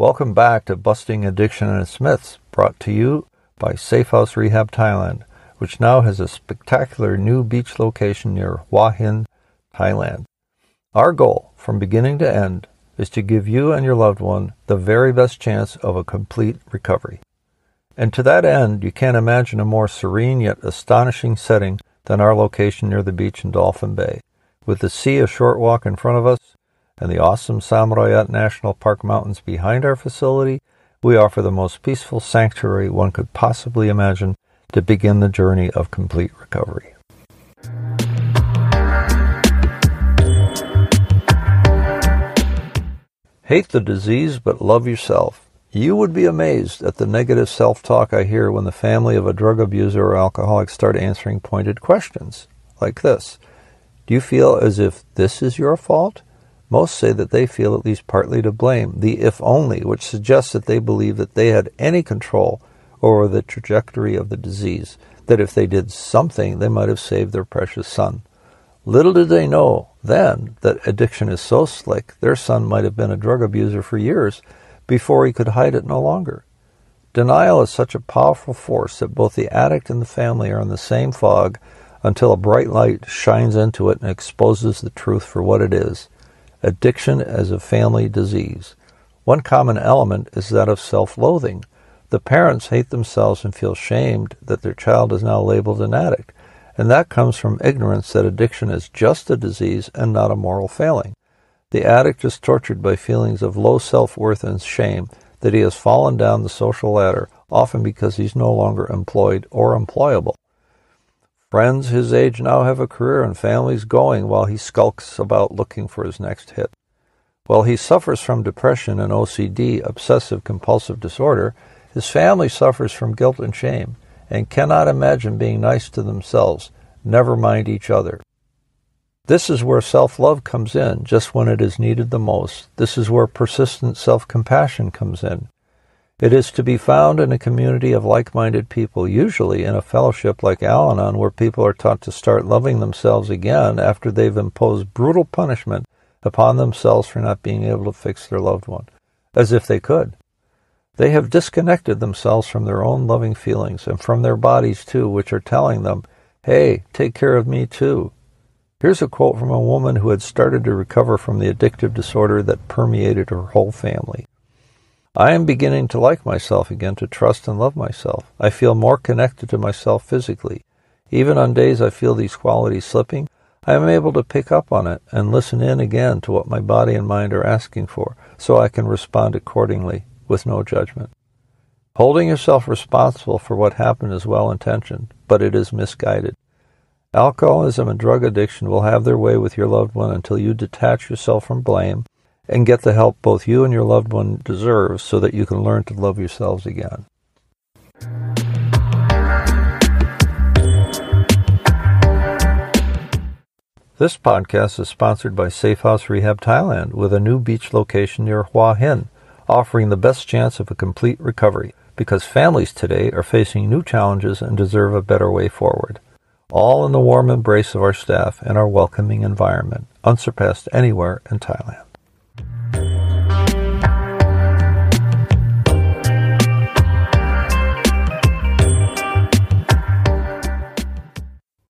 Welcome back to Busting Addiction and its Myths, brought to you by Safe House Rehab Thailand, which now has a spectacular new beach location near Hua Hin, Thailand. Our goal, from beginning to end, is to give you and your loved one the very best chance of a complete recovery. And to that end, you can't imagine a more serene yet astonishing setting than our location near the beach in Dolphin Bay. With the sea a short walk in front of us and the awesome Sam Roi Yot National Park mountains behind our facility, we offer the most peaceful sanctuary one could possibly imagine to begin the journey of complete recovery. Hate the disease, but love yourself. You would be amazed at the negative self talk I hear when the family of a drug abuser or alcoholic start answering pointed questions like this Do you feel as if this is your fault? Most say that they feel at least partly to blame, the if only, which suggests that they believe that they had any control over the trajectory of the disease, that if they did something, they might have saved their precious son. Little did they know then that addiction is so slick, their son might have been a drug abuser for years before he could hide it no longer. Denial is such a powerful force that both the addict and the family are in the same fog until a bright light shines into it and exposes the truth for what it is addiction as a family disease. One common element is that of self loathing. The parents hate themselves and feel shamed that their child is now labeled an addict, and that comes from ignorance that addiction is just a disease and not a moral failing. The addict is tortured by feelings of low self worth and shame that he has fallen down the social ladder, often because he's no longer employed or employable. Friends his age now have a career and families going while he skulks about looking for his next hit. While he suffers from depression and OCD, obsessive compulsive disorder, his family suffers from guilt and shame and cannot imagine being nice to themselves, never mind each other. This is where self love comes in, just when it is needed the most. This is where persistent self compassion comes in. It is to be found in a community of like minded people, usually in a fellowship like Al Anon, where people are taught to start loving themselves again after they've imposed brutal punishment upon themselves for not being able to fix their loved one, as if they could. They have disconnected themselves from their own loving feelings and from their bodies too, which are telling them, hey, take care of me too. Here's a quote from a woman who had started to recover from the addictive disorder that permeated her whole family. I am beginning to like myself again, to trust and love myself. I feel more connected to myself physically. Even on days I feel these qualities slipping, I am able to pick up on it and listen in again to what my body and mind are asking for, so I can respond accordingly with no judgment. Holding yourself responsible for what happened is well intentioned, but it is misguided. Alcoholism and drug addiction will have their way with your loved one until you detach yourself from blame and get the help both you and your loved one deserve so that you can learn to love yourselves again. This podcast is sponsored by Safe House Rehab Thailand with a new beach location near Hua Hin, offering the best chance of a complete recovery because families today are facing new challenges and deserve a better way forward. All in the warm embrace of our staff and our welcoming environment, unsurpassed anywhere in Thailand.